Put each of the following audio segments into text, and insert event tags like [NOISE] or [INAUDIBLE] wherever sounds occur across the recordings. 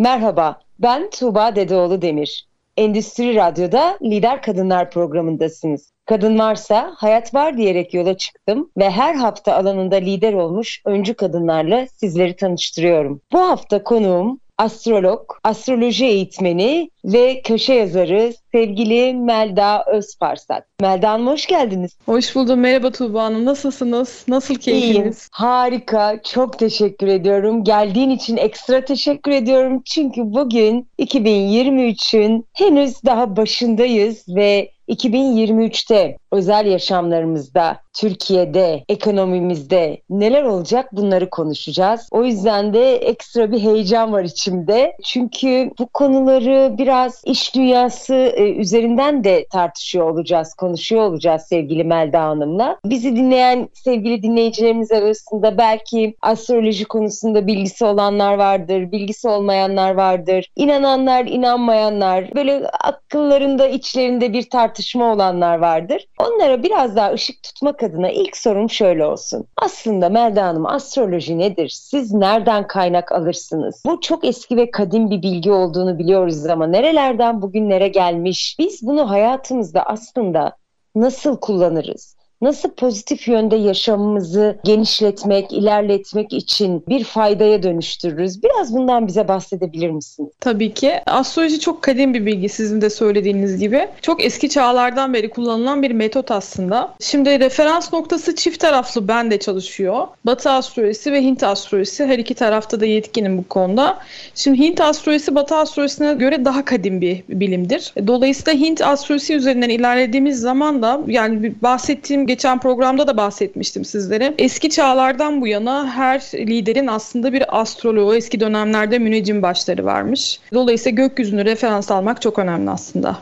Merhaba, ben Tuğba Dedeoğlu Demir. Endüstri Radyo'da Lider Kadınlar programındasınız. Kadın varsa hayat var diyerek yola çıktım ve her hafta alanında lider olmuş öncü kadınlarla sizleri tanıştırıyorum. Bu hafta konuğum astrolog, astroloji eğitmeni ve köşe yazarı sevgili Melda Özparsak. Melda Hanım hoş geldiniz. Hoş buldum. Merhaba Tuğba Hanım. Nasılsınız? Nasıl keyfiniz? İyiyim. Harika. Çok teşekkür ediyorum. Geldiğin için ekstra teşekkür ediyorum. Çünkü bugün 2023'ün henüz daha başındayız ve 2023'te özel yaşamlarımızda, Türkiye'de, ekonomimizde neler olacak bunları konuşacağız. O yüzden de ekstra bir heyecan var içimde. Çünkü bu konuları biraz iş dünyası e, üzerinden de tartışıyor olacağız, konuşuyor olacağız sevgili Melda Hanım'la. Bizi dinleyen sevgili dinleyicilerimiz arasında belki astroloji konusunda bilgisi olanlar vardır, bilgisi olmayanlar vardır. İnananlar, inanmayanlar, böyle akıllarında, içlerinde bir tartışma olanlar vardır. Onlara biraz daha ışık tutmak adına ilk sorum şöyle olsun. Aslında Melda Hanım astroloji nedir? Siz nereden kaynak alırsınız? Bu çok eski ve kadim bir bilgi olduğunu biliyoruz ama nerelerden bugünlere gelmiş? Biz bunu hayatımızda aslında nasıl kullanırız? Nasıl pozitif yönde yaşamımızı genişletmek, ilerletmek için bir faydaya dönüştürürüz? Biraz bundan bize bahsedebilir misiniz? Tabii ki. Astroloji çok kadim bir bilgi sizin de söylediğiniz gibi. Çok eski çağlardan beri kullanılan bir metot aslında. Şimdi referans noktası çift taraflı bende çalışıyor. Batı astrolojisi ve Hint astrolojisi her iki tarafta da yetkinim bu konuda. Şimdi Hint astrolojisi Batı astrolojisine göre daha kadim bir bilimdir. Dolayısıyla Hint astrolojisi üzerinden ilerlediğimiz zaman da yani bahsettiğim geçen programda da bahsetmiştim sizlere. Eski çağlardan bu yana her liderin aslında bir astroloğu, eski dönemlerde müneccim başları varmış. Dolayısıyla gökyüzünü referans almak çok önemli aslında.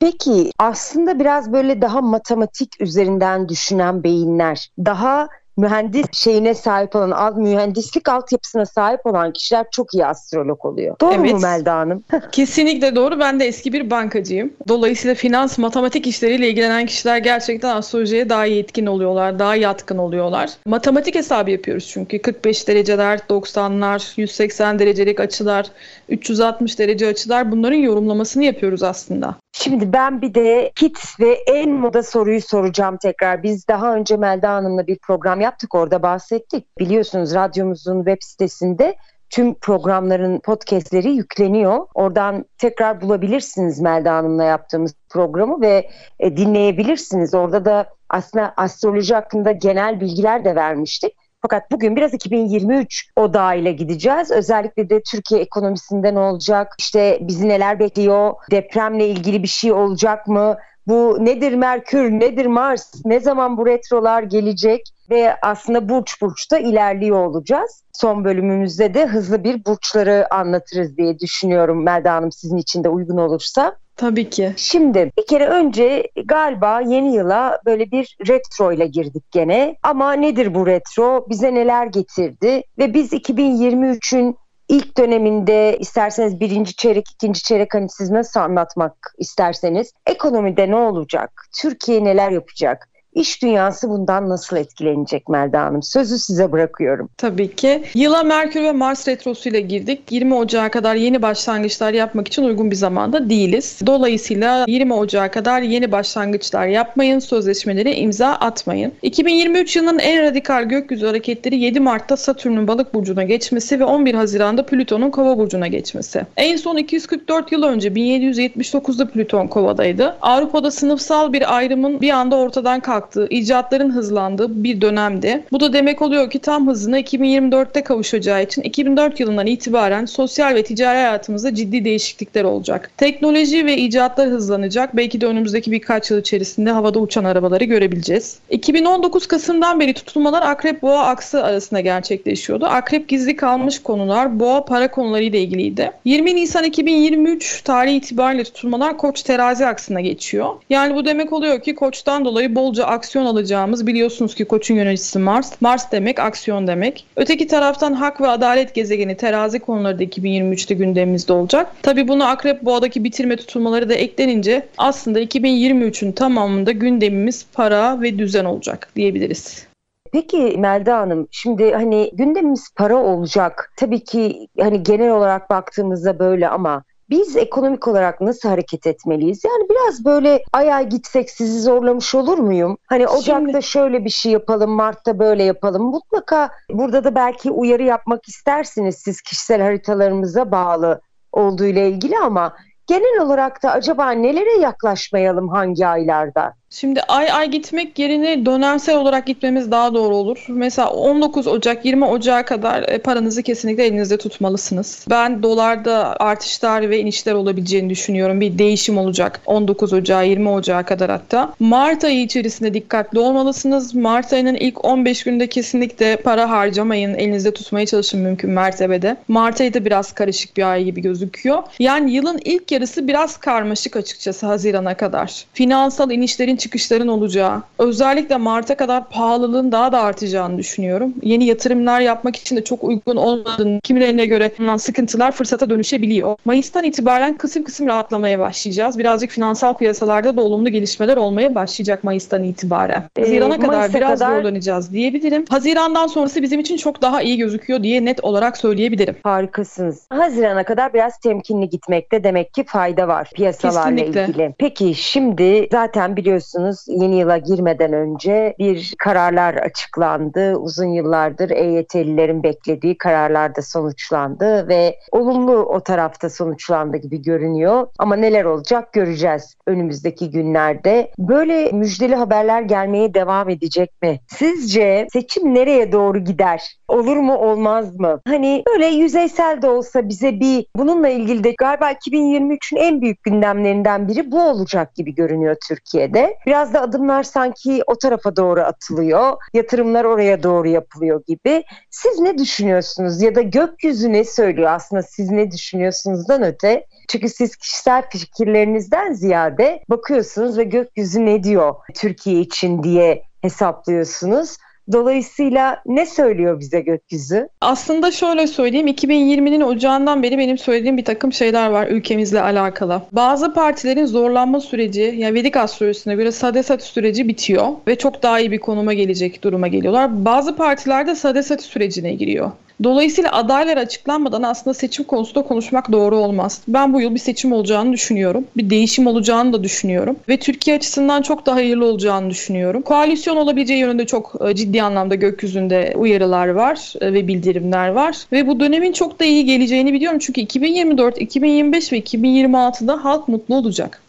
Peki aslında biraz böyle daha matematik üzerinden düşünen beyinler, daha mühendis şeyine sahip olan, alt, mühendislik altyapısına sahip olan kişiler çok iyi astrolog oluyor. Doğru evet. mu Melda Hanım? [LAUGHS] Kesinlikle doğru. Ben de eski bir bankacıyım. Dolayısıyla finans, matematik işleriyle ilgilenen kişiler gerçekten astrolojiye daha yetkin oluyorlar, daha yatkın oluyorlar. Matematik hesabı yapıyoruz çünkü. 45 dereceler, 90'lar, 180 derecelik açılar, 360 derece açılar bunların yorumlamasını yapıyoruz aslında. Şimdi ben bir de hit ve en moda soruyu soracağım tekrar. Biz daha önce Melda Hanım'la bir program yaptık orada bahsettik. Biliyorsunuz radyomuzun web sitesinde tüm programların podcastleri yükleniyor. Oradan tekrar bulabilirsiniz Melda Hanım'la yaptığımız programı ve e, dinleyebilirsiniz. Orada da aslında astroloji hakkında genel bilgiler de vermiştik. Fakat bugün biraz 2023 odağıyla gideceğiz. Özellikle de Türkiye ekonomisinde ne olacak? İşte bizi neler bekliyor? Depremle ilgili bir şey olacak mı? Bu nedir Merkür, nedir Mars, ne zaman bu retrolar gelecek ve aslında burç burçta ilerliyor olacağız. Son bölümümüzde de hızlı bir burçları anlatırız diye düşünüyorum Melda Hanım sizin için de uygun olursa. Tabii ki. Şimdi bir kere önce galiba yeni yıla böyle bir retro ile girdik gene. Ama nedir bu retro? Bize neler getirdi? Ve biz 2023'ün ilk döneminde isterseniz birinci çeyrek, ikinci çeyrek hani siz nasıl anlatmak isterseniz ekonomide ne olacak? Türkiye neler yapacak? İş dünyası bundan nasıl etkilenecek Melda Hanım? Sözü size bırakıyorum. Tabii ki. Yıla Merkür ve Mars retrosu ile girdik. 20 Ocağı kadar yeni başlangıçlar yapmak için uygun bir zamanda değiliz. Dolayısıyla 20 Ocağı kadar yeni başlangıçlar yapmayın, sözleşmeleri imza atmayın. 2023 yılının en radikal gökyüzü hareketleri 7 Mart'ta Satürn'ün balık burcuna geçmesi ve 11 Haziran'da Plüton'un kova burcuna geçmesi. En son 244 yıl önce 1779'da Plüton kovadaydı. Avrupa'da sınıfsal bir ayrımın bir anda ortadan kalktı kalktığı, icatların hızlandığı bir dönemde. Bu da demek oluyor ki tam hızına 2024'te kavuşacağı için 2004 yılından itibaren sosyal ve ticari hayatımızda ciddi değişiklikler olacak. Teknoloji ve icatlar hızlanacak. Belki de önümüzdeki birkaç yıl içerisinde havada uçan arabaları görebileceğiz. 2019 Kasım'dan beri tutulmalar Akrep Boğa aksı arasında gerçekleşiyordu. Akrep gizli kalmış konular, Boğa para konuları ile ilgiliydi. 20 Nisan 2023 tarihi itibariyle tutulmalar Koç terazi aksına geçiyor. Yani bu demek oluyor ki Koç'tan dolayı bolca aksiyon alacağımız biliyorsunuz ki Koç'un yöneticisi Mars. Mars demek aksiyon demek. Öteki taraftan hak ve adalet gezegeni terazi konuları da 2023'te gündemimizde olacak. Tabi bunu Akrep Boğa'daki bitirme tutulmaları da eklenince aslında 2023'ün tamamında gündemimiz para ve düzen olacak diyebiliriz. Peki Melda Hanım şimdi hani gündemimiz para olacak. Tabii ki hani genel olarak baktığımızda böyle ama biz ekonomik olarak nasıl hareket etmeliyiz? Yani biraz böyle ay ay gitsek sizi zorlamış olur muyum? Hani Ocak'ta Şimdi... şöyle bir şey yapalım, Mart'ta böyle yapalım. Mutlaka burada da belki uyarı yapmak istersiniz siz kişisel haritalarımıza bağlı olduğu ile ilgili ama genel olarak da acaba nelere yaklaşmayalım hangi aylarda? Şimdi ay ay gitmek yerine dönemsel olarak gitmemiz daha doğru olur. Mesela 19 Ocak 20 Ocak'a kadar e, paranızı kesinlikle elinizde tutmalısınız. Ben dolarda artışlar ve inişler olabileceğini düşünüyorum. Bir değişim olacak 19 Ocak 20 Ocak'a kadar hatta. Mart ayı içerisinde dikkatli olmalısınız. Mart ayının ilk 15 günde kesinlikle para harcamayın. Elinizde tutmaya çalışın mümkün mertebede. Mart ayı da biraz karışık bir ay gibi gözüküyor. Yani yılın ilk yarısı biraz karmaşık açıkçası Haziran'a kadar. Finansal inişlerin çıkışların olacağı, özellikle Mart'a kadar pahalılığın daha da artacağını düşünüyorum. Yeni yatırımlar yapmak için de çok uygun olmadığını, kimilerine göre sıkıntılar fırsata dönüşebiliyor. Mayıs'tan itibaren kısım kısım rahatlamaya başlayacağız. Birazcık finansal piyasalarda da olumlu gelişmeler olmaya başlayacak Mayıs'tan itibaren. Ee, Haziran'a ee, kadar biraz kadar... zorlanacağız diyebilirim. Haziran'dan sonrası bizim için çok daha iyi gözüküyor diye net olarak söyleyebilirim. Harikasınız. Haziran'a kadar biraz temkinli gitmekte demek ki fayda var piyasalarla Kesinlikle. ilgili. Peki şimdi zaten biliyorsunuz biliyorsunuz yeni yıla girmeden önce bir kararlar açıklandı. Uzun yıllardır EYT'lilerin beklediği kararlar da sonuçlandı ve olumlu o tarafta sonuçlandı gibi görünüyor. Ama neler olacak göreceğiz önümüzdeki günlerde. Böyle müjdeli haberler gelmeye devam edecek mi? Sizce seçim nereye doğru gider? Olur mu olmaz mı? Hani böyle yüzeysel de olsa bize bir bununla ilgili de galiba 2023'ün en büyük gündemlerinden biri bu olacak gibi görünüyor Türkiye'de. Biraz da adımlar sanki o tarafa doğru atılıyor. Yatırımlar oraya doğru yapılıyor gibi. Siz ne düşünüyorsunuz ya da gökyüzü ne söylüyor aslında siz ne düşünüyorsunuzdan öte? Çünkü siz kişisel fikirlerinizden ziyade bakıyorsunuz ve gökyüzü ne diyor Türkiye için diye hesaplıyorsunuz. Dolayısıyla ne söylüyor bize gökyüzü? Aslında şöyle söyleyeyim 2020'nin ocağından beri benim söylediğim bir takım şeyler var ülkemizle alakalı. Bazı partilerin zorlanma süreci yani Vedik astrolojisine göre sadesat süreci bitiyor ve çok daha iyi bir konuma gelecek duruma geliyorlar. Bazı partiler de sadesat sürecine giriyor. Dolayısıyla adaylar açıklanmadan aslında seçim konusunda konuşmak doğru olmaz. Ben bu yıl bir seçim olacağını düşünüyorum. Bir değişim olacağını da düşünüyorum. Ve Türkiye açısından çok daha hayırlı olacağını düşünüyorum. Koalisyon olabileceği yönünde çok e, ciddi anlamda gökyüzünde uyarılar var e, ve bildirimler var. Ve bu dönemin çok da iyi geleceğini biliyorum. Çünkü 2024, 2025 ve 2026'da halk mutlu olacak.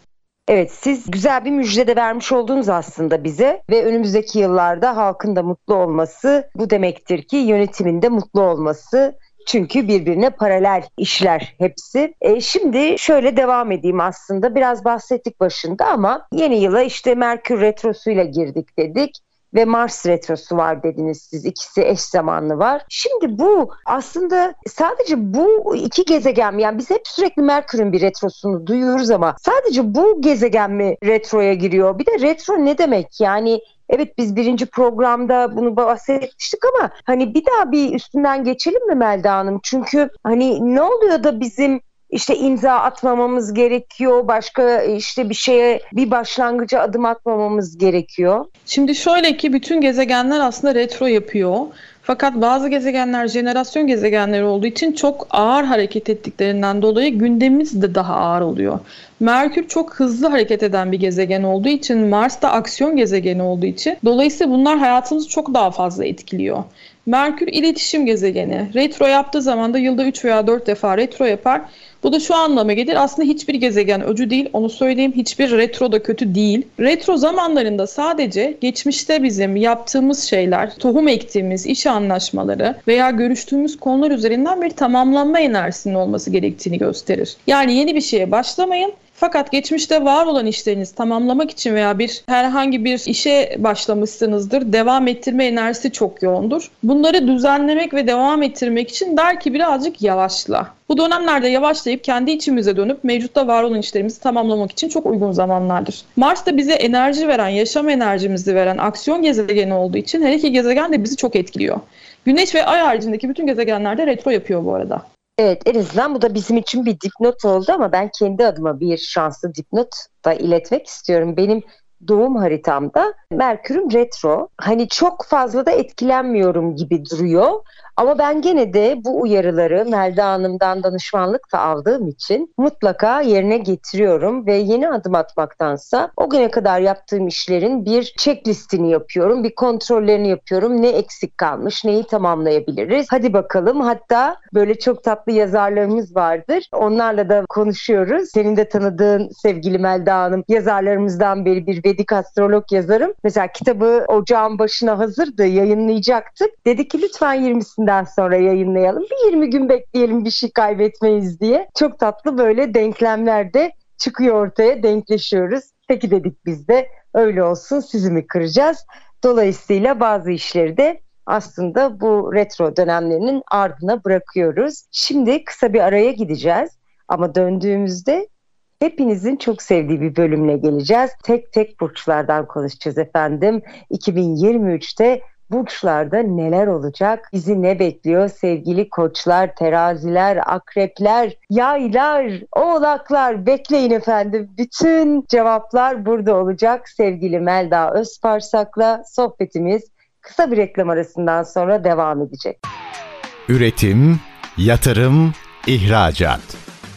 Evet siz güzel bir müjde de vermiş oldunuz aslında bize ve önümüzdeki yıllarda halkın da mutlu olması bu demektir ki yönetimin de mutlu olması çünkü birbirine paralel işler hepsi. E şimdi şöyle devam edeyim aslında. Biraz bahsettik başında ama yeni yıla işte Merkür Retrosu'yla girdik dedik ve Mars retrosu var dediniz siz. İkisi eş zamanlı var. Şimdi bu aslında sadece bu iki gezegen mi? Yani biz hep sürekli Merkür'ün bir retrosunu duyuyoruz ama sadece bu gezegen mi retroya giriyor? Bir de retro ne demek? Yani Evet biz birinci programda bunu bahsetmiştik ama hani bir daha bir üstünden geçelim mi Melda Hanım? Çünkü hani ne oluyor da bizim işte imza atmamamız gerekiyor. Başka işte bir şeye bir başlangıca adım atmamamız gerekiyor. Şimdi şöyle ki bütün gezegenler aslında retro yapıyor. Fakat bazı gezegenler jenerasyon gezegenleri olduğu için çok ağır hareket ettiklerinden dolayı gündemimiz de daha ağır oluyor. Merkür çok hızlı hareket eden bir gezegen olduğu için Mars da aksiyon gezegeni olduğu için dolayısıyla bunlar hayatımızı çok daha fazla etkiliyor. Merkür iletişim gezegeni. Retro yaptığı zaman da yılda 3 veya 4 defa retro yapar. Bu da şu anlama gelir. Aslında hiçbir gezegen öcü değil. Onu söyleyeyim. Hiçbir retro da kötü değil. Retro zamanlarında sadece geçmişte bizim yaptığımız şeyler, tohum ektiğimiz iş anlaşmaları veya görüştüğümüz konular üzerinden bir tamamlanma enerjisinin olması gerektiğini gösterir. Yani yeni bir şeye başlamayın. Fakat geçmişte var olan işlerinizi tamamlamak için veya bir herhangi bir işe başlamışsınızdır. Devam ettirme enerjisi çok yoğundur. Bunları düzenlemek ve devam ettirmek için der ki birazcık yavaşla. Bu dönemlerde yavaşlayıp kendi içimize dönüp mevcutta var olan işlerimizi tamamlamak için çok uygun zamanlardır. Mars da bize enerji veren, yaşam enerjimizi veren aksiyon gezegeni olduğu için her iki gezegen de bizi çok etkiliyor. Güneş ve Ay haricindeki bütün gezegenlerde retro yapıyor bu arada. Evet en azından bu da bizim için bir dipnot oldu ama ben kendi adıma bir şanslı dipnot da iletmek istiyorum. Benim doğum haritamda Merkür'üm retro. Hani çok fazla da etkilenmiyorum gibi duruyor. Ama ben gene de bu uyarıları Melda Hanım'dan danışmanlık da aldığım için mutlaka yerine getiriyorum ve yeni adım atmaktansa o güne kadar yaptığım işlerin bir checklistini yapıyorum, bir kontrollerini yapıyorum. Ne eksik kalmış, neyi tamamlayabiliriz? Hadi bakalım. Hatta böyle çok tatlı yazarlarımız vardır. Onlarla da konuşuyoruz. Senin de tanıdığın sevgili Melda Hanım yazarlarımızdan beri bir Vedik astrolog yazarım. Mesela kitabı ocağın başına hazırdı, yayınlayacaktık. Dedi ki lütfen 20'sinde günden sonra yayınlayalım. Bir 20 gün bekleyelim bir şey kaybetmeyiz diye. Çok tatlı böyle denklemler de çıkıyor ortaya denkleşiyoruz. Peki dedik biz de öyle olsun sizi mi kıracağız? Dolayısıyla bazı işleri de aslında bu retro dönemlerinin ardına bırakıyoruz. Şimdi kısa bir araya gideceğiz ama döndüğümüzde hepinizin çok sevdiği bir bölümle geleceğiz. Tek tek burçlardan konuşacağız efendim. 2023'te burçlarda neler olacak? Bizi ne bekliyor sevgili koçlar, teraziler, akrepler, yaylar, oğlaklar bekleyin efendim. Bütün cevaplar burada olacak. Sevgili Melda Özparsak'la sohbetimiz kısa bir reklam arasından sonra devam edecek. Üretim, yatırım, ihracat.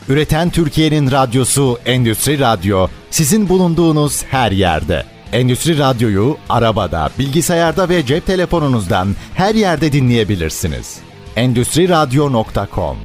Üreten Türkiye'nin radyosu Endüstri Radyo sizin bulunduğunuz her yerde. Endüstri Radyo'yu arabada, bilgisayarda ve cep telefonunuzdan her yerde dinleyebilirsiniz. Endüstri Radyo.com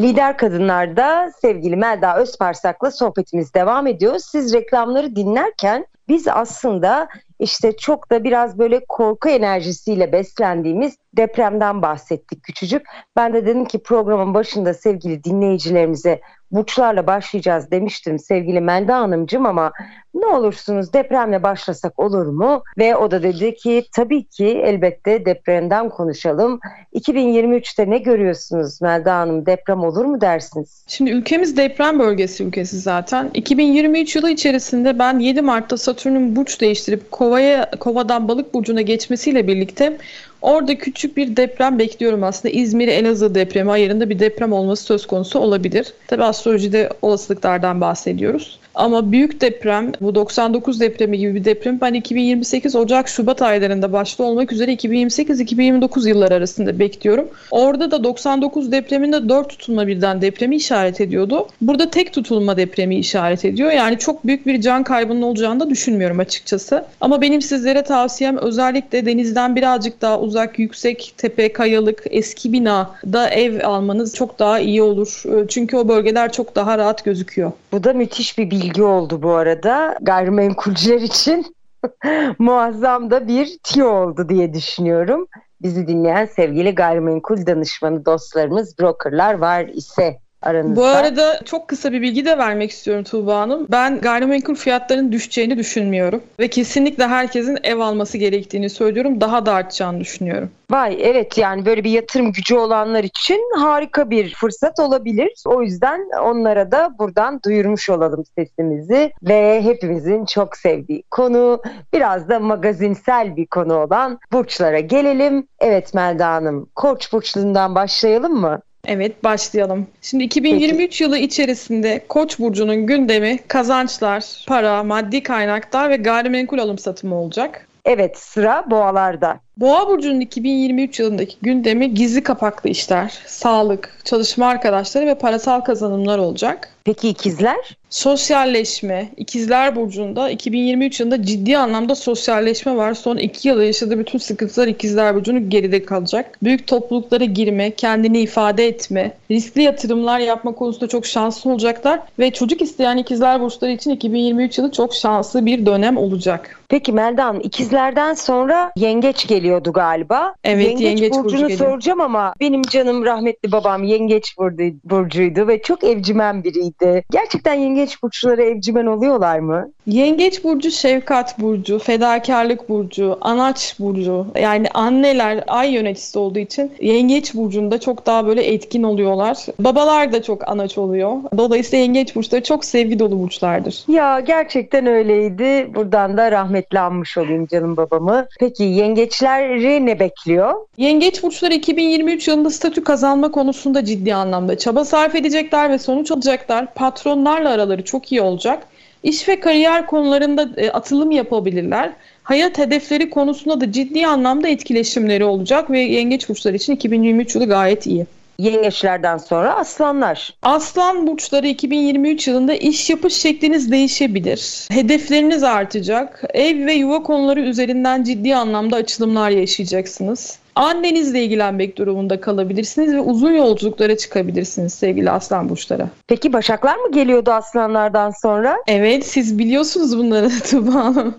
Lider Kadınlar'da sevgili Melda Özparsak'la sohbetimiz devam ediyor. Siz reklamları dinlerken biz aslında işte çok da biraz böyle korku enerjisiyle beslendiğimiz depremden bahsettik küçücük. Ben de dedim ki programın başında sevgili dinleyicilerimize burçlarla başlayacağız demiştim sevgili Melda Hanımcığım ama ne olursunuz depremle başlasak olur mu? Ve o da dedi ki tabii ki elbette depremden konuşalım. 2023'te ne görüyorsunuz Melda Hanım deprem olur mu dersiniz? Şimdi ülkemiz deprem bölgesi ülkesi zaten. 2023 yılı içerisinde ben 7 Mart'ta Satürn'ün burç değiştirip Kova'ya Kova'dan Balık burcuna geçmesiyle birlikte Orada küçük bir deprem bekliyorum aslında. İzmir Elazığ depremi ayarında bir deprem olması söz konusu olabilir. Tabi astrolojide olasılıklardan bahsediyoruz. Ama büyük deprem, bu 99 depremi gibi bir deprem ben 2028 Ocak Şubat aylarında başta olmak üzere 2028-2029 yıllar arasında bekliyorum. Orada da 99 depreminde 4 tutulma birden depremi işaret ediyordu. Burada tek tutulma depremi işaret ediyor. Yani çok büyük bir can kaybının olacağını da düşünmüyorum açıkçası. Ama benim sizlere tavsiyem özellikle denizden birazcık daha uzak, yüksek, tepe, kayalık, eski bina da ev almanız çok daha iyi olur. Çünkü o bölgeler çok daha rahat gözüküyor. Bu da müthiş bir bilgi oldu bu arada. Gayrimenkulciler için [LAUGHS] muazzam da bir tiyo oldu diye düşünüyorum. Bizi dinleyen sevgili gayrimenkul danışmanı dostlarımız, brokerlar var ise aranızda. Bu arada çok kısa bir bilgi de vermek istiyorum Tuğba Hanım. Ben gayrimenkul fiyatlarının düşeceğini düşünmüyorum. Ve kesinlikle herkesin ev alması gerektiğini söylüyorum. Daha da artacağını düşünüyorum. Vay evet yani böyle bir yatırım gücü olanlar için harika bir fırsat olabilir. O yüzden onlara da buradan duyurmuş olalım sesimizi ve hepimizin çok sevdiği konu biraz da magazinsel bir konu olan burçlara gelelim. Evet Melda Hanım Koç burçluğundan başlayalım mı? Evet başlayalım. Şimdi 2023 Peki. yılı içerisinde Koç burcunun gündemi kazançlar, para, maddi kaynaklar ve gayrimenkul alım satımı olacak. Evet sıra boğalarda. Boğa burcunun 2023 yılındaki gündemi gizli kapaklı işler, sağlık, çalışma arkadaşları ve parasal kazanımlar olacak. Peki ikizler? Sosyalleşme, ikizler burcunda 2023 yılında ciddi anlamda sosyalleşme var. Son iki yılda yaşadığı bütün sıkıntılar ikizler burcunun geride kalacak. Büyük topluluklara girme, kendini ifade etme, riskli yatırımlar yapma konusunda çok şanslı olacaklar. Ve çocuk isteyen ikizler burçları için 2023 yılı çok şanslı bir dönem olacak. Peki Melda Hanım ikizlerden sonra yengeç geliyordu galiba. Evet yengeç, yengeç burcunu burcu soracağım ama benim canım rahmetli babam yengeç burcuydu ve çok evcimen biriydi. Gerçekten yengeç burçları evcimen oluyorlar mı? Yengeç burcu şefkat burcu, fedakarlık burcu, anaç burcu. Yani anneler ay yöneticisi olduğu için yengeç burcunda çok daha böyle etkin oluyorlar. Babalar da çok anaç oluyor. Dolayısıyla yengeç burçları çok sevgi dolu burçlardır. Ya gerçekten öyleydi. Buradan da rahmetli anmış olayım canım babamı. Peki yengeçleri ne bekliyor? Yengeç burçları 2023 yılında statü kazanma konusunda ciddi anlamda çaba sarf edecekler ve sonuç alacaklar. Patronlarla araları çok iyi olacak. İş ve kariyer konularında e, atılım yapabilirler. Hayat hedefleri konusunda da ciddi anlamda etkileşimleri olacak ve yengeç burçları için 2023 yılı gayet iyi. Yengeçlerden sonra aslanlar. Aslan burçları 2023 yılında iş yapış şekliniz değişebilir. Hedefleriniz artacak. Ev ve yuva konuları üzerinden ciddi anlamda açılımlar yaşayacaksınız. Annenizle ilgilenmek durumunda kalabilirsiniz ve uzun yolculuklara çıkabilirsiniz sevgili aslan burçları. Peki başaklar mı geliyordu aslanlardan sonra? Evet siz biliyorsunuz bunları [LAUGHS] Tuba Hanım.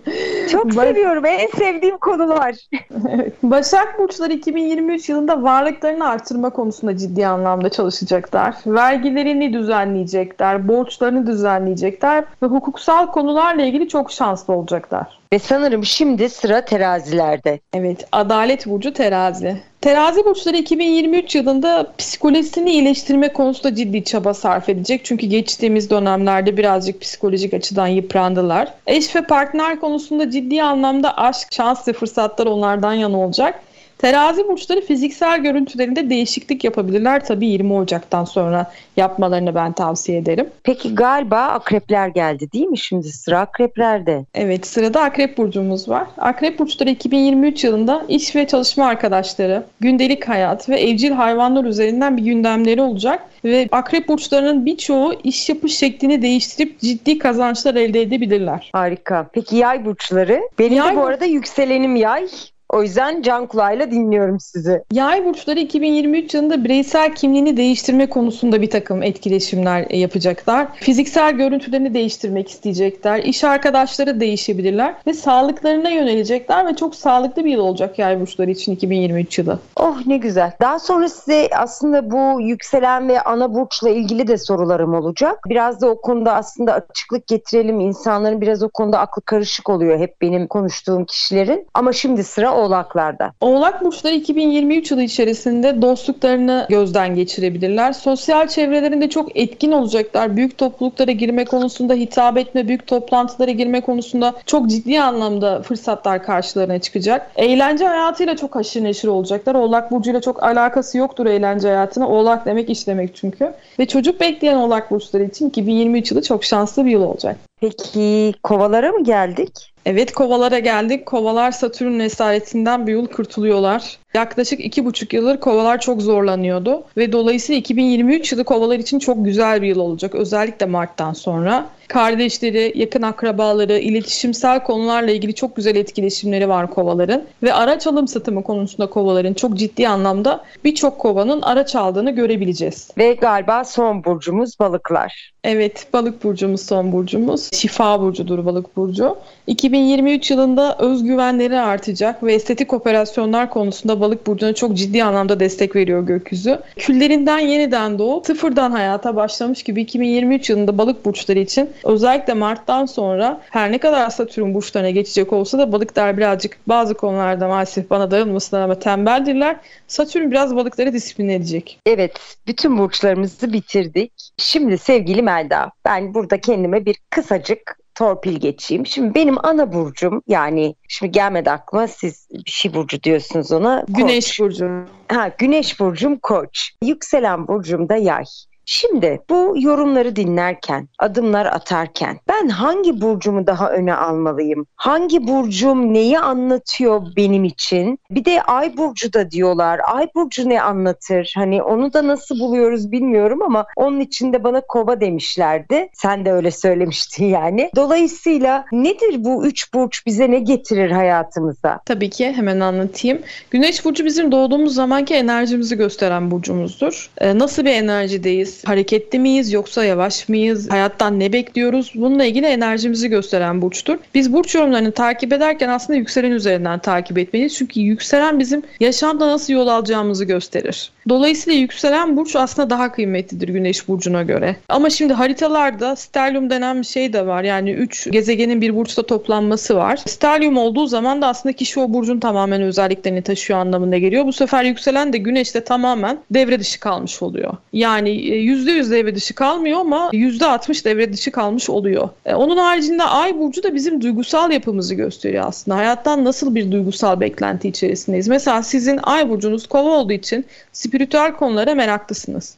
Çok seviyorum. En sevdiğim konular. [LAUGHS] Başak burçları 2023 yılında varlıklarını artırma konusunda ciddi anlamda çalışacaklar. Vergilerini düzenleyecekler, borçlarını düzenleyecekler ve hukuksal konularla ilgili çok şanslı olacaklar. Ve sanırım şimdi sıra terazilerde. Evet, Adalet Burcu terazi. Terazi burçları 2023 yılında psikolojisini iyileştirme konusunda ciddi çaba sarf edecek. Çünkü geçtiğimiz dönemlerde birazcık psikolojik açıdan yıprandılar. Eş ve partner konusunda ciddi anlamda aşk, şans ve fırsatlar onlardan yana olacak. Terazi burçları fiziksel görüntülerinde değişiklik yapabilirler. Tabii 20 Ocak'tan sonra yapmalarını ben tavsiye ederim. Peki galiba akrepler geldi değil mi şimdi sıra akreplerde? Evet sırada akrep burcumuz var. Akrep burçları 2023 yılında iş ve çalışma arkadaşları, gündelik hayat ve evcil hayvanlar üzerinden bir gündemleri olacak ve akrep burçlarının birçoğu iş yapış şeklini değiştirip ciddi kazançlar elde edebilirler. Harika. Peki yay burçları? Benim yay de bu arada yükselenim yay. O yüzden can kulağıyla dinliyorum sizi. Yay burçları 2023 yılında bireysel kimliğini değiştirme konusunda bir takım etkileşimler yapacaklar. Fiziksel görüntülerini değiştirmek isteyecekler. İş arkadaşları değişebilirler ve sağlıklarına yönelecekler ve çok sağlıklı bir yıl olacak yay burçları için 2023 yılı. Oh ne güzel. Daha sonra size aslında bu yükselen ve ana burçla ilgili de sorularım olacak. Biraz da o konuda aslında açıklık getirelim. İnsanların biraz o konuda aklı karışık oluyor hep benim konuştuğum kişilerin. Ama şimdi sıra Oğlaklarda. Oğlak burçları 2023 yılı içerisinde dostluklarını gözden geçirebilirler. Sosyal çevrelerinde çok etkin olacaklar. Büyük topluluklara girme konusunda, hitap etme, büyük toplantılara girme konusunda çok ciddi anlamda fırsatlar karşılarına çıkacak. Eğlence hayatıyla çok haşır neşir olacaklar. Oğlak burcuyla çok alakası yoktur eğlence hayatına. Oğlak demek iş demek çünkü. Ve çocuk bekleyen oğlak burçları için 2023 yılı çok şanslı bir yıl olacak. Peki kovalara mı geldik? Evet kovalara geldik. Kovalar Satürn esaretinden bir yıl kurtuluyorlar. Yaklaşık iki buçuk yıldır kovalar çok zorlanıyordu ve dolayısıyla 2023 yılı kovalar için çok güzel bir yıl olacak. Özellikle Mart'tan sonra. Kardeşleri, yakın akrabaları, iletişimsel konularla ilgili çok güzel etkileşimleri var kovaların. Ve araç alım satımı konusunda kovaların çok ciddi anlamda birçok kovanın araç aldığını görebileceğiz. Ve galiba son burcumuz balıklar. Evet, balık burcumuz son burcumuz. Şifa burcudur balık burcu. 2023 yılında özgüvenleri artacak ve estetik operasyonlar konusunda balık burcuna çok ciddi anlamda destek veriyor gökyüzü. Küllerinden yeniden doğup sıfırdan hayata başlamış gibi 2023 yılında balık burçları için özellikle Mart'tan sonra her ne kadar Satürn burçlarına geçecek olsa da balıklar birazcık bazı konularda maalesef bana darılmasınlar ama tembeldirler. Satürn biraz balıkları disiplin edecek. Evet, bütün burçlarımızı bitirdik. Şimdi sevgili Melda, ben burada kendime bir kısacık torpil geçeyim. Şimdi benim ana burcum yani şimdi gelmedi aklıma siz bir şey burcu diyorsunuz ona. Güneş burcu. Ha güneş burcum koç. Yükselen burcum da yay. Şimdi bu yorumları dinlerken, adımlar atarken ben hangi burcumu daha öne almalıyım? Hangi burcum neyi anlatıyor benim için? Bir de ay burcu da diyorlar. Ay burcu ne anlatır? Hani onu da nasıl buluyoruz bilmiyorum ama onun için de bana kova demişlerdi. Sen de öyle söylemiştin yani. Dolayısıyla nedir bu üç burç bize ne getirir hayatımıza? Tabii ki hemen anlatayım. Güneş burcu bizim doğduğumuz zamanki enerjimizi gösteren burcumuzdur. Ee, nasıl bir enerjideyiz? Hareketli miyiz yoksa yavaş mıyız? Hayattan ne bekliyoruz? Bununla ilgili enerjimizi gösteren burçtur. Biz burç yorumlarını takip ederken aslında yükselen üzerinden takip etmeliyiz. Çünkü yükselen bizim yaşamda nasıl yol alacağımızı gösterir. Dolayısıyla yükselen burç aslında daha kıymetlidir güneş burcuna göre. Ama şimdi haritalarda sterlium denen bir şey de var. Yani 3 gezegenin bir burçta toplanması var. Sterlium olduğu zaman da aslında kişi o burcun tamamen özelliklerini taşıyor anlamına geliyor. Bu sefer yükselen de güneşte tamamen devre dışı kalmış oluyor. Yani %100 e, devre dışı kalmıyor ama %60 devre dışı kalmış oluyor. E, onun haricinde ay burcu da bizim duygusal yapımızı gösteriyor aslında. Hayattan nasıl bir duygusal beklenti içerisindeyiz. Mesela sizin ay burcunuz kova olduğu için spiritüel konulara meraklısınız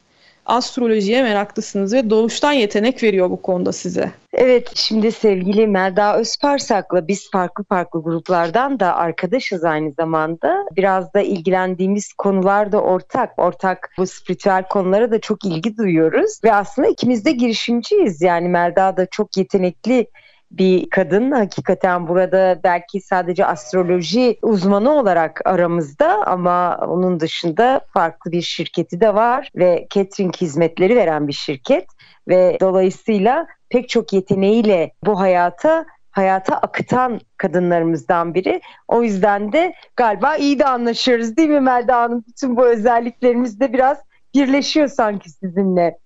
astrolojiye meraklısınız ve doğuştan yetenek veriyor bu konuda size. Evet şimdi sevgili Melda Özparsak'la biz farklı farklı gruplardan da arkadaşız aynı zamanda. Biraz da ilgilendiğimiz konular da ortak. Ortak bu spiritüel konulara da çok ilgi duyuyoruz. Ve aslında ikimiz de girişimciyiz. Yani Melda da çok yetenekli bir kadın. Hakikaten burada belki sadece astroloji uzmanı olarak aramızda ama onun dışında farklı bir şirketi de var ve catering hizmetleri veren bir şirket ve dolayısıyla pek çok yeteneğiyle bu hayata hayata akıtan kadınlarımızdan biri. O yüzden de galiba iyi de anlaşıyoruz değil mi Melda Hanım? Bütün bu özelliklerimiz de biraz birleşiyor sanki sizinle.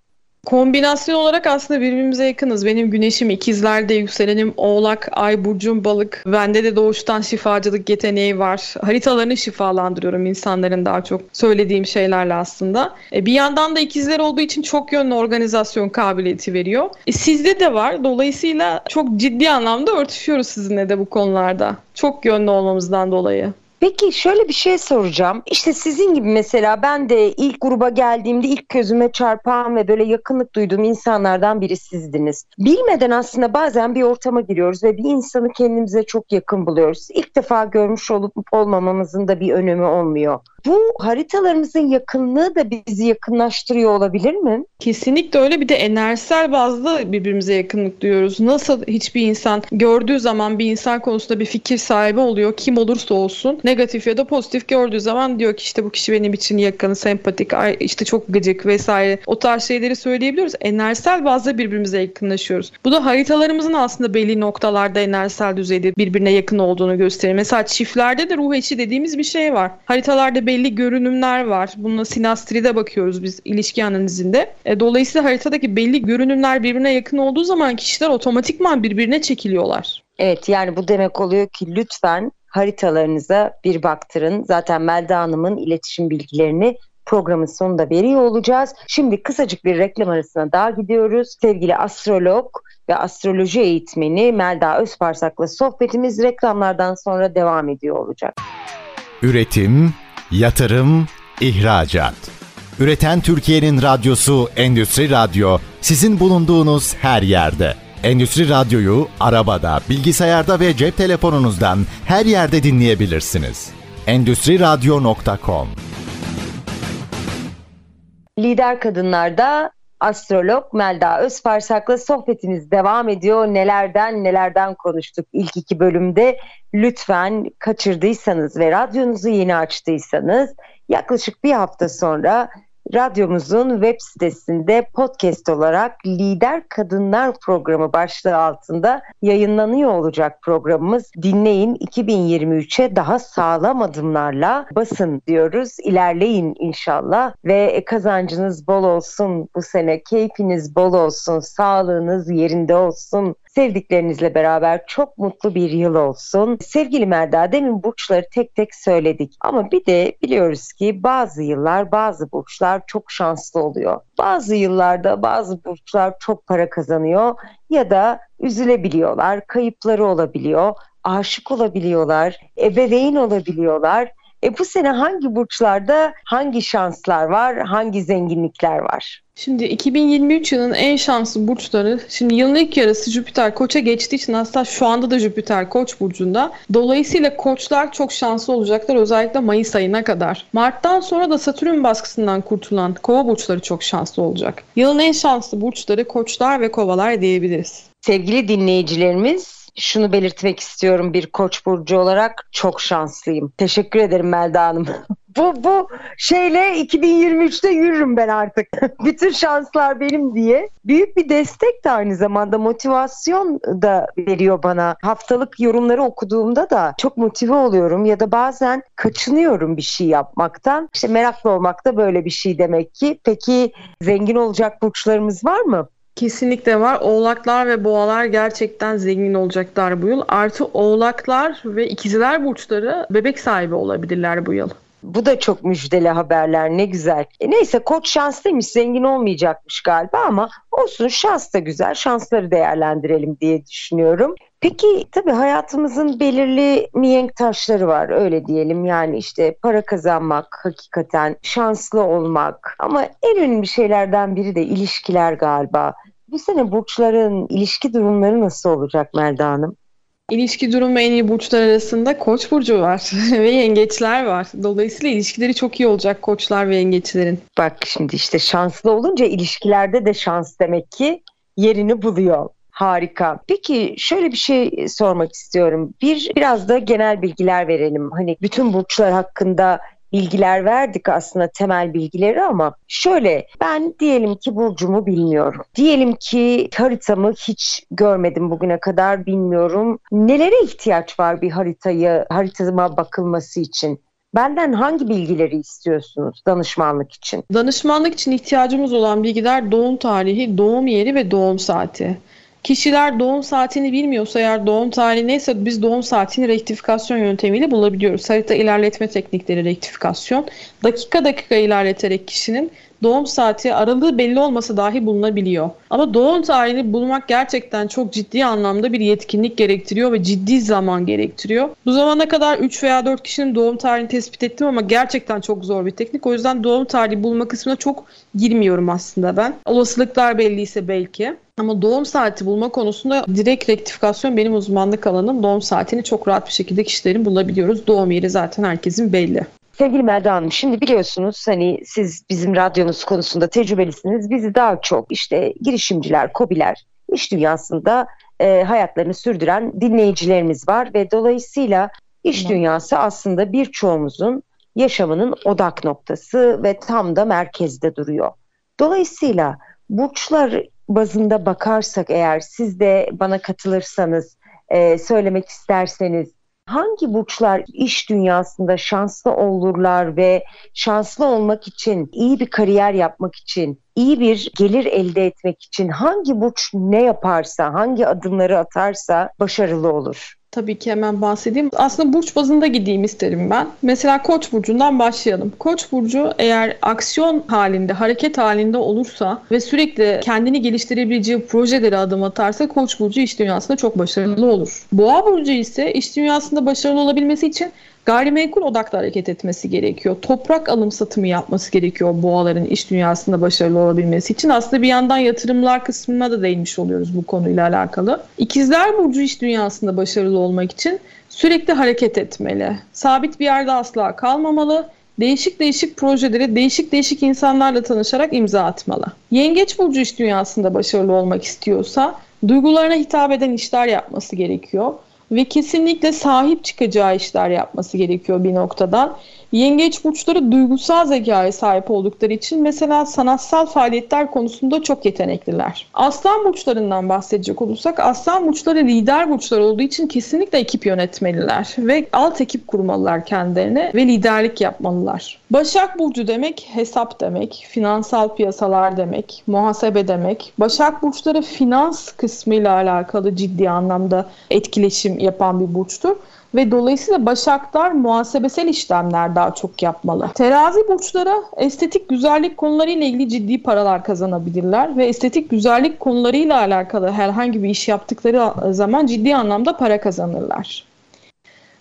Kombinasyon olarak aslında birbirimize yakınız. Benim güneşim ikizlerde, yükselenim oğlak, ay burcum balık. Bende de doğuştan şifacılık yeteneği var. Haritalarını şifalandırıyorum insanların daha çok söylediğim şeylerle aslında. E, bir yandan da ikizler olduğu için çok yönlü organizasyon kabiliyeti veriyor. E, sizde de var. Dolayısıyla çok ciddi anlamda örtüşüyoruz sizinle de bu konularda. Çok yönlü olmamızdan dolayı. Peki şöyle bir şey soracağım. İşte sizin gibi mesela ben de ilk gruba geldiğimde ilk gözüme çarpan ve böyle yakınlık duyduğum insanlardan biri sizdiniz. Bilmeden aslında bazen bir ortama giriyoruz ve bir insanı kendimize çok yakın buluyoruz. İlk defa görmüş olup olmamamızın da bir önemi olmuyor. Bu haritalarımızın yakınlığı da bizi yakınlaştırıyor olabilir mi? Kesinlikle öyle. Bir de enerjisel bazda birbirimize yakınlık duyuyoruz. Nasıl hiçbir insan gördüğü zaman bir insan konusunda bir fikir sahibi oluyor. Kim olursa olsun. Negatif ya da pozitif gördüğü zaman diyor ki işte bu kişi benim için yakın, sempatik, işte çok gıcık vesaire. O tarz şeyleri söyleyebiliyoruz. Enerjisel bazda birbirimize yakınlaşıyoruz. Bu da haritalarımızın aslında belli noktalarda enerjisel düzeyde birbirine yakın olduğunu gösteriyor. Mesela çiftlerde de ruh eşi dediğimiz bir şey var. Haritalarda belli görünümler var. Bununla sinastride bakıyoruz biz ilişki analizinde. E, dolayısıyla haritadaki belli görünümler birbirine yakın olduğu zaman kişiler otomatikman birbirine çekiliyorlar. Evet yani bu demek oluyor ki lütfen haritalarınıza bir baktırın. Zaten Melda Hanım'ın iletişim bilgilerini programın sonunda veriyor olacağız. Şimdi kısacık bir reklam arasına daha gidiyoruz. Sevgili astrolog ve astroloji eğitmeni Melda Özparsak'la sohbetimiz reklamlardan sonra devam ediyor olacak. Üretim, yatırım, ihracat. Üreten Türkiye'nin radyosu Endüstri Radyo sizin bulunduğunuz her yerde. Endüstri Radyo'yu arabada, bilgisayarda ve cep telefonunuzdan her yerde dinleyebilirsiniz. Endüstri Radyo.com Lider Kadınlar'da astrolog Melda Özparsak'la sohbetimiz devam ediyor. Nelerden nelerden konuştuk ilk iki bölümde. Lütfen kaçırdıysanız ve radyonuzu yeni açtıysanız yaklaşık bir hafta sonra radyomuzun web sitesinde podcast olarak Lider Kadınlar programı başlığı altında yayınlanıyor olacak programımız. Dinleyin 2023'e daha sağlam adımlarla basın diyoruz. İlerleyin inşallah ve kazancınız bol olsun bu sene. Keyfiniz bol olsun, sağlığınız yerinde olsun. Sevdiklerinizle beraber çok mutlu bir yıl olsun. Sevgili Melda demin burçları tek tek söyledik. Ama bir de biliyoruz ki bazı yıllar bazı burçlar çok şanslı oluyor. Bazı yıllarda bazı burçlar çok para kazanıyor ya da üzülebiliyorlar, kayıpları olabiliyor, aşık olabiliyorlar, ebeveyn olabiliyorlar. E bu sene hangi burçlarda hangi şanslar var, hangi zenginlikler var? Şimdi 2023 yılının en şanslı burçları, şimdi yılın ilk yarısı Jüpiter Koç'a geçtiği için aslında şu anda da Jüpiter Koç burcunda. Dolayısıyla Koçlar çok şanslı olacaklar özellikle Mayıs ayına kadar. Mart'tan sonra da Satürn baskısından kurtulan Kova burçları çok şanslı olacak. Yılın en şanslı burçları Koçlar ve Kovalar diyebiliriz. Sevgili dinleyicilerimiz şunu belirtmek istiyorum bir koç burcu olarak çok şanslıyım. Teşekkür ederim Melda Hanım. [LAUGHS] bu bu şeyle 2023'te yürürüm ben artık. [LAUGHS] Bütün şanslar benim diye. Büyük bir destek de aynı zamanda motivasyon da veriyor bana. Haftalık yorumları okuduğumda da çok motive oluyorum ya da bazen kaçınıyorum bir şey yapmaktan. İşte meraklı olmak da böyle bir şey demek ki. Peki zengin olacak burçlarımız var mı? Kesinlikle var. Oğlaklar ve boğalar gerçekten zengin olacaklar bu yıl. Artı oğlaklar ve ikizler burçları bebek sahibi olabilirler bu yıl. Bu da çok müjdeli haberler ne güzel. E neyse koç şanslıymış zengin olmayacakmış galiba ama olsun şans da güzel şansları değerlendirelim diye düşünüyorum. Peki tabii hayatımızın belirli mihenk taşları var öyle diyelim yani işte para kazanmak hakikaten şanslı olmak ama en önemli şeylerden biri de ilişkiler galiba. Bu sene burçların ilişki durumları nasıl olacak Melda Hanım? İlişki durumu en iyi burçlar arasında Koç burcu var [LAUGHS] ve yengeçler var. Dolayısıyla ilişkileri çok iyi olacak koçlar ve yengeçlerin. Bak şimdi işte şanslı olunca ilişkilerde de şans demek ki yerini buluyor. Harika. Peki şöyle bir şey sormak istiyorum. Bir biraz da genel bilgiler verelim. Hani bütün burçlar hakkında bilgiler verdik aslında temel bilgileri ama şöyle ben diyelim ki burcumu bilmiyorum. Diyelim ki haritamı hiç görmedim bugüne kadar bilmiyorum. Nelere ihtiyaç var bir haritayı haritama bakılması için? Benden hangi bilgileri istiyorsunuz danışmanlık için? Danışmanlık için ihtiyacımız olan bilgiler doğum tarihi, doğum yeri ve doğum saati. Kişiler doğum saatini bilmiyorsa eğer doğum tarihi neyse biz doğum saatini rektifikasyon yöntemiyle bulabiliyoruz. Harita ilerletme teknikleri rektifikasyon. Dakika dakika ilerleterek kişinin doğum saati aralığı belli olması dahi bulunabiliyor. Ama doğum tarihini bulmak gerçekten çok ciddi anlamda bir yetkinlik gerektiriyor ve ciddi zaman gerektiriyor. Bu zamana kadar 3 veya 4 kişinin doğum tarihini tespit ettim ama gerçekten çok zor bir teknik. O yüzden doğum tarihi bulma kısmına çok girmiyorum aslında ben. Olasılıklar belliyse belki. Ama doğum saati bulma konusunda direkt rektifikasyon benim uzmanlık alanım. Doğum saatini çok rahat bir şekilde kişilerin bulabiliyoruz. Doğum yeri zaten herkesin belli. Sevgili Melda Hanım şimdi biliyorsunuz hani siz bizim radyonuz konusunda tecrübelisiniz. Bizi daha çok işte girişimciler, kobiler, iş dünyasında e, hayatlarını sürdüren dinleyicilerimiz var ve dolayısıyla iş dünyası aslında birçoğumuzun yaşamının odak noktası ve tam da merkezde duruyor. Dolayısıyla burçlar bazında bakarsak eğer siz de bana katılırsanız, e, söylemek isterseniz hangi burçlar iş dünyasında şanslı olurlar ve şanslı olmak için, iyi bir kariyer yapmak için, iyi bir gelir elde etmek için hangi burç ne yaparsa, hangi adımları atarsa başarılı olur? Tabii ki hemen bahsedeyim. Aslında burç bazında gideyim isterim ben. Mesela Koç burcundan başlayalım. Koç burcu eğer aksiyon halinde, hareket halinde olursa ve sürekli kendini geliştirebileceği projelere adım atarsa Koç burcu iş dünyasında çok başarılı olur. Boğa burcu ise iş dünyasında başarılı olabilmesi için gayrimenkul odaklı hareket etmesi gerekiyor. Toprak alım satımı yapması gerekiyor boğaların iş dünyasında başarılı olabilmesi için. Aslında bir yandan yatırımlar kısmına da değinmiş oluyoruz bu konuyla alakalı. İkizler Burcu iş dünyasında başarılı olmak için sürekli hareket etmeli. Sabit bir yerde asla kalmamalı. Değişik değişik projelere değişik değişik insanlarla tanışarak imza atmalı. Yengeç Burcu iş dünyasında başarılı olmak istiyorsa duygularına hitap eden işler yapması gerekiyor ve kesinlikle sahip çıkacağı işler yapması gerekiyor bir noktadan. Yengeç burçları duygusal zekaya sahip oldukları için mesela sanatsal faaliyetler konusunda çok yetenekliler. Aslan burçlarından bahsedecek olursak aslan burçları lider burçlar olduğu için kesinlikle ekip yönetmeliler ve alt ekip kurmalılar kendilerine ve liderlik yapmalılar. Başak burcu demek hesap demek, finansal piyasalar demek, muhasebe demek. Başak burçları finans kısmıyla alakalı ciddi anlamda etkileşim yapan bir burçtur ve dolayısıyla başaklar muhasebesel işlemler daha çok yapmalı. Terazi burçlara estetik güzellik konularıyla ilgili ciddi paralar kazanabilirler ve estetik güzellik konularıyla alakalı herhangi bir iş yaptıkları zaman ciddi anlamda para kazanırlar.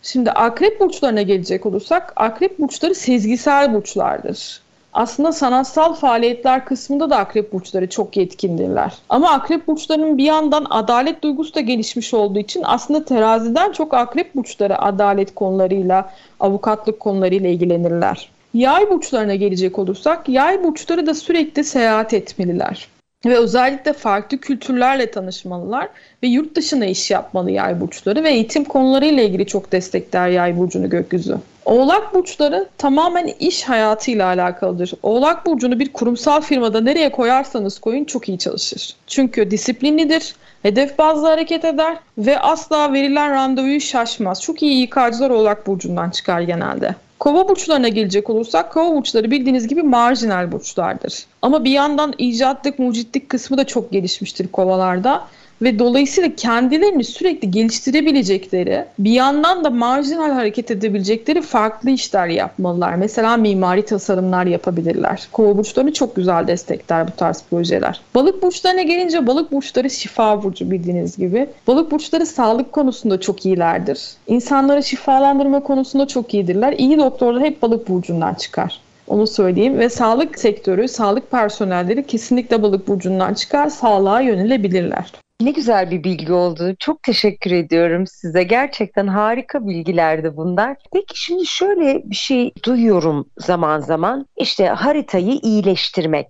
Şimdi akrep burçlarına gelecek olursak akrep burçları sezgisel burçlardır. Aslında sanatsal faaliyetler kısmında da akrep burçları çok yetkindirler. Ama akrep burçlarının bir yandan adalet duygusu da gelişmiş olduğu için aslında teraziden çok akrep burçları adalet konularıyla, avukatlık konularıyla ilgilenirler. Yay burçlarına gelecek olursak, yay burçları da sürekli seyahat etmeliler ve özellikle farklı kültürlerle tanışmalılar ve yurt dışına iş yapmalı yay burçları ve eğitim konularıyla ilgili çok destekler yay burcunu gökyüzü. Oğlak burçları tamamen iş hayatıyla alakalıdır. Oğlak burcunu bir kurumsal firmada nereye koyarsanız koyun çok iyi çalışır. Çünkü disiplinlidir, hedef bazlı hareket eder ve asla verilen randevuyu şaşmaz. Çok iyi İK'cılar Oğlak burcundan çıkar genelde. Kova burçlarına gelecek olursak kova burçları bildiğiniz gibi marjinal burçlardır. Ama bir yandan icatlık, mucitlik kısmı da çok gelişmiştir kovalarda ve dolayısıyla kendilerini sürekli geliştirebilecekleri, bir yandan da marjinal hareket edebilecekleri farklı işler yapmalılar. Mesela mimari tasarımlar yapabilirler. Kova burçlarını çok güzel destekler bu tarz projeler. Balık burçlarına gelince balık burçları şifa burcu bildiğiniz gibi. Balık burçları sağlık konusunda çok iyilerdir. İnsanları şifalandırma konusunda çok iyidirler. İyi doktorlar hep balık burcundan çıkar. Onu söyleyeyim ve sağlık sektörü, sağlık personelleri kesinlikle balık burcundan çıkar, sağlığa yönelebilirler. Ne güzel bir bilgi oldu. Çok teşekkür ediyorum size. Gerçekten harika bilgilerdi bunlar. Peki şimdi şöyle bir şey duyuyorum zaman zaman. İşte haritayı iyileştirmek.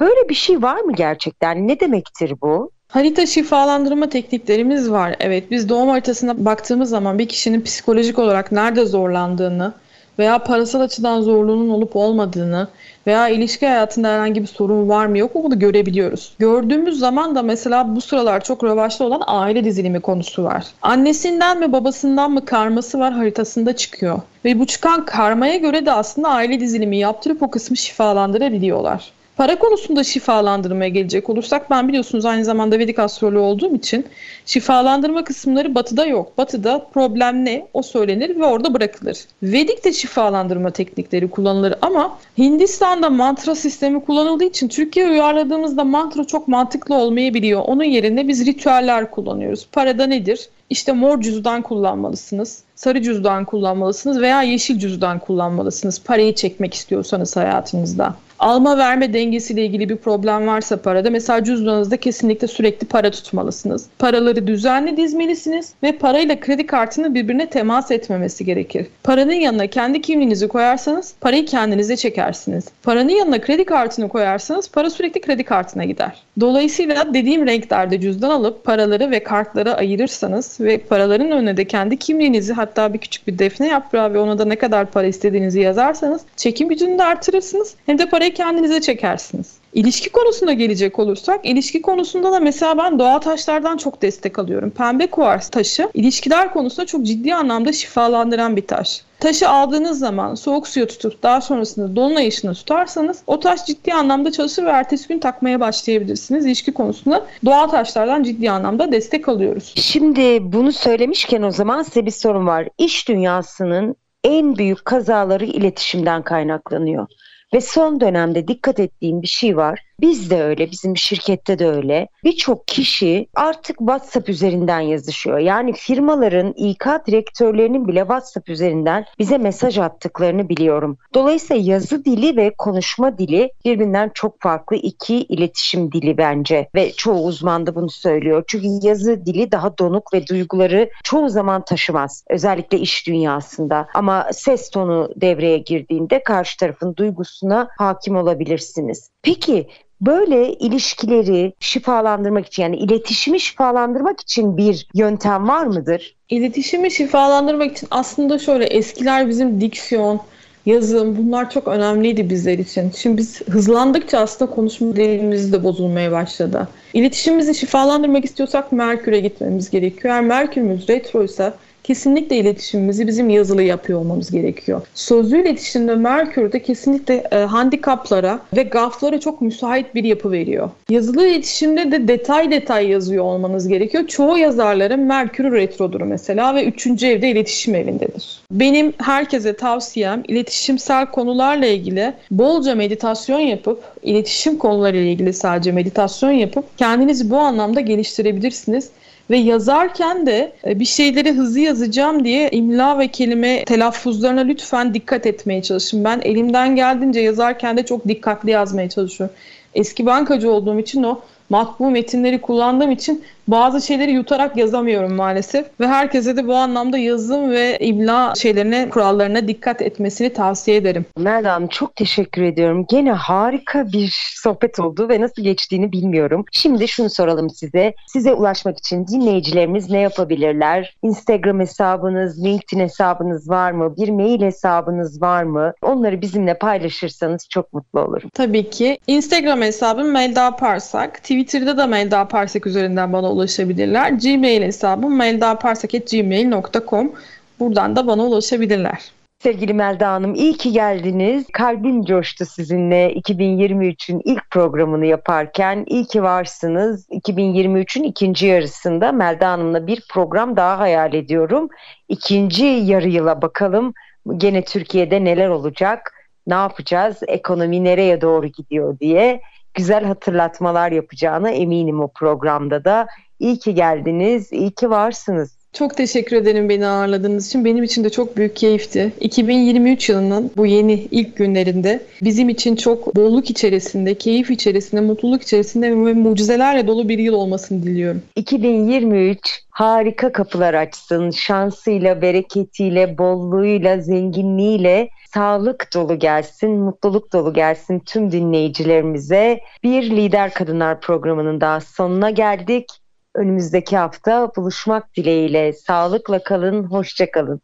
Böyle bir şey var mı gerçekten? Ne demektir bu? Harita şifalandırma tekniklerimiz var. Evet biz doğum haritasına baktığımız zaman bir kişinin psikolojik olarak nerede zorlandığını veya parasal açıdan zorluğunun olup olmadığını veya ilişki hayatında herhangi bir sorun var mı yok mu bunu görebiliyoruz. Gördüğümüz zaman da mesela bu sıralar çok revaçta olan aile dizilimi konusu var. Annesinden mi babasından mı karması var haritasında çıkıyor. Ve bu çıkan karmaya göre de aslında aile dizilimi yaptırıp o kısmı şifalandırabiliyorlar. Para konusunda şifalandırmaya gelecek olursak ben biliyorsunuz aynı zamanda Vedik astroloğu olduğum için şifalandırma kısımları batıda yok. Batıda problem ne o söylenir ve orada bırakılır. Vedik de şifalandırma teknikleri kullanılır ama Hindistan'da mantra sistemi kullanıldığı için Türkiye'ye uyarladığımızda mantra çok mantıklı olmayabiliyor. Onun yerine biz ritüeller kullanıyoruz. Parada nedir? İşte mor cüzdan kullanmalısınız, sarı cüzdan kullanmalısınız veya yeşil cüzdan kullanmalısınız parayı çekmek istiyorsanız hayatınızda alma verme dengesiyle ilgili bir problem varsa parada mesela cüzdanınızda kesinlikle sürekli para tutmalısınız. Paraları düzenli dizmelisiniz ve parayla kredi kartının birbirine temas etmemesi gerekir. Paranın yanına kendi kimliğinizi koyarsanız parayı kendinize çekersiniz. Paranın yanına kredi kartını koyarsanız para sürekli kredi kartına gider. Dolayısıyla dediğim renklerde cüzdan alıp paraları ve kartları ayırırsanız ve paraların önüne de kendi kimliğinizi hatta bir küçük bir defne yaprağı ve ona da ne kadar para istediğinizi yazarsanız çekim gücünü de artırırsınız. Hem de parayı kendinize çekersiniz. İlişki konusuna gelecek olursak, ilişki konusunda da mesela ben doğal taşlardan çok destek alıyorum. Pembe kuvars taşı ilişkiler konusunda çok ciddi anlamda şifalandıran bir taş. Taşı aldığınız zaman soğuk suya tutup daha sonrasında dolunay ışığına tutarsanız o taş ciddi anlamda çalışır ve ertesi gün takmaya başlayabilirsiniz. İlişki konusunda doğal taşlardan ciddi anlamda destek alıyoruz. Şimdi bunu söylemişken o zaman size bir sorun var. İş dünyasının en büyük kazaları iletişimden kaynaklanıyor. Ve son dönemde dikkat ettiğim bir şey var. Biz de öyle, bizim şirkette de öyle. Birçok kişi artık WhatsApp üzerinden yazışıyor. Yani firmaların İK direktörlerinin bile WhatsApp üzerinden bize mesaj attıklarını biliyorum. Dolayısıyla yazı dili ve konuşma dili birbirinden çok farklı iki iletişim dili bence. Ve çoğu uzman da bunu söylüyor. Çünkü yazı dili daha donuk ve duyguları çoğu zaman taşımaz. Özellikle iş dünyasında. Ama ses tonu devreye girdiğinde karşı tarafın duygusuna hakim olabilirsiniz. Peki böyle ilişkileri şifalandırmak için yani iletişimi şifalandırmak için bir yöntem var mıdır? İletişimi şifalandırmak için aslında şöyle eskiler bizim diksiyon, yazım bunlar çok önemliydi bizler için. Şimdi biz hızlandıkça aslında konuşma dilimiz de bozulmaya başladı. İletişimimizi şifalandırmak istiyorsak Merkür'e gitmemiz gerekiyor. Eğer Merkür'ümüz retroysa kesinlikle iletişimimizi bizim yazılı yapıyor olmamız gerekiyor. Sözlü iletişimde Merkür'de kesinlikle e, handikaplara ve gaflara çok müsait bir yapı veriyor. Yazılı iletişimde de detay detay yazıyor olmanız gerekiyor. Çoğu yazarların Merkür retrodur mesela ve 3. evde iletişim evindedir. Benim herkese tavsiyem iletişimsel konularla ilgili bolca meditasyon yapıp iletişim konularıyla ilgili sadece meditasyon yapıp kendinizi bu anlamda geliştirebilirsiniz Ve yazarken de e, bir şeyleri hızlı yazacağım diye imla ve kelime telaffuzlarına lütfen dikkat etmeye çalışın. Ben elimden geldiğince yazarken de çok dikkatli yazmaya çalışıyorum. Eski bankacı olduğum için o matbu metinleri kullandığım için bazı şeyleri yutarak yazamıyorum maalesef. Ve herkese de bu anlamda yazım ve imla şeylerine, kurallarına dikkat etmesini tavsiye ederim. Melda Hanım çok teşekkür ediyorum. Gene harika bir sohbet oldu ve nasıl geçtiğini bilmiyorum. Şimdi şunu soralım size. Size ulaşmak için dinleyicilerimiz ne yapabilirler? Instagram hesabınız, LinkedIn hesabınız var mı? Bir mail hesabınız var mı? Onları bizimle paylaşırsanız çok mutlu olurum. Tabii ki. Instagram hesabım Melda Parsak. Twitter'da da Melda Parsak üzerinden bana ulaşabilirler. Gmail hesabım meldaparsak.gmail.com Buradan da bana ulaşabilirler. Sevgili Melda Hanım iyi ki geldiniz. Kalbim coştu sizinle 2023'ün ilk programını yaparken. İyi ki varsınız. 2023'ün ikinci yarısında Melda Hanım'la bir program daha hayal ediyorum. İkinci yarı yıla bakalım. Gene Türkiye'de neler olacak? Ne yapacağız? Ekonomi nereye doğru gidiyor diye güzel hatırlatmalar yapacağına eminim o programda da. İyi ki geldiniz, iyi ki varsınız. Çok teşekkür ederim beni ağırladığınız için. Benim için de çok büyük keyifti. 2023 yılının bu yeni ilk günlerinde bizim için çok bolluk içerisinde, keyif içerisinde, mutluluk içerisinde ve mucizelerle dolu bir yıl olmasını diliyorum. 2023 harika kapılar açsın. Şansıyla, bereketiyle, bolluğuyla, zenginliğiyle sağlık dolu gelsin, mutluluk dolu gelsin tüm dinleyicilerimize. Bir Lider Kadınlar programının daha sonuna geldik. Önümüzdeki hafta buluşmak dileğiyle. Sağlıkla kalın, hoşça kalın.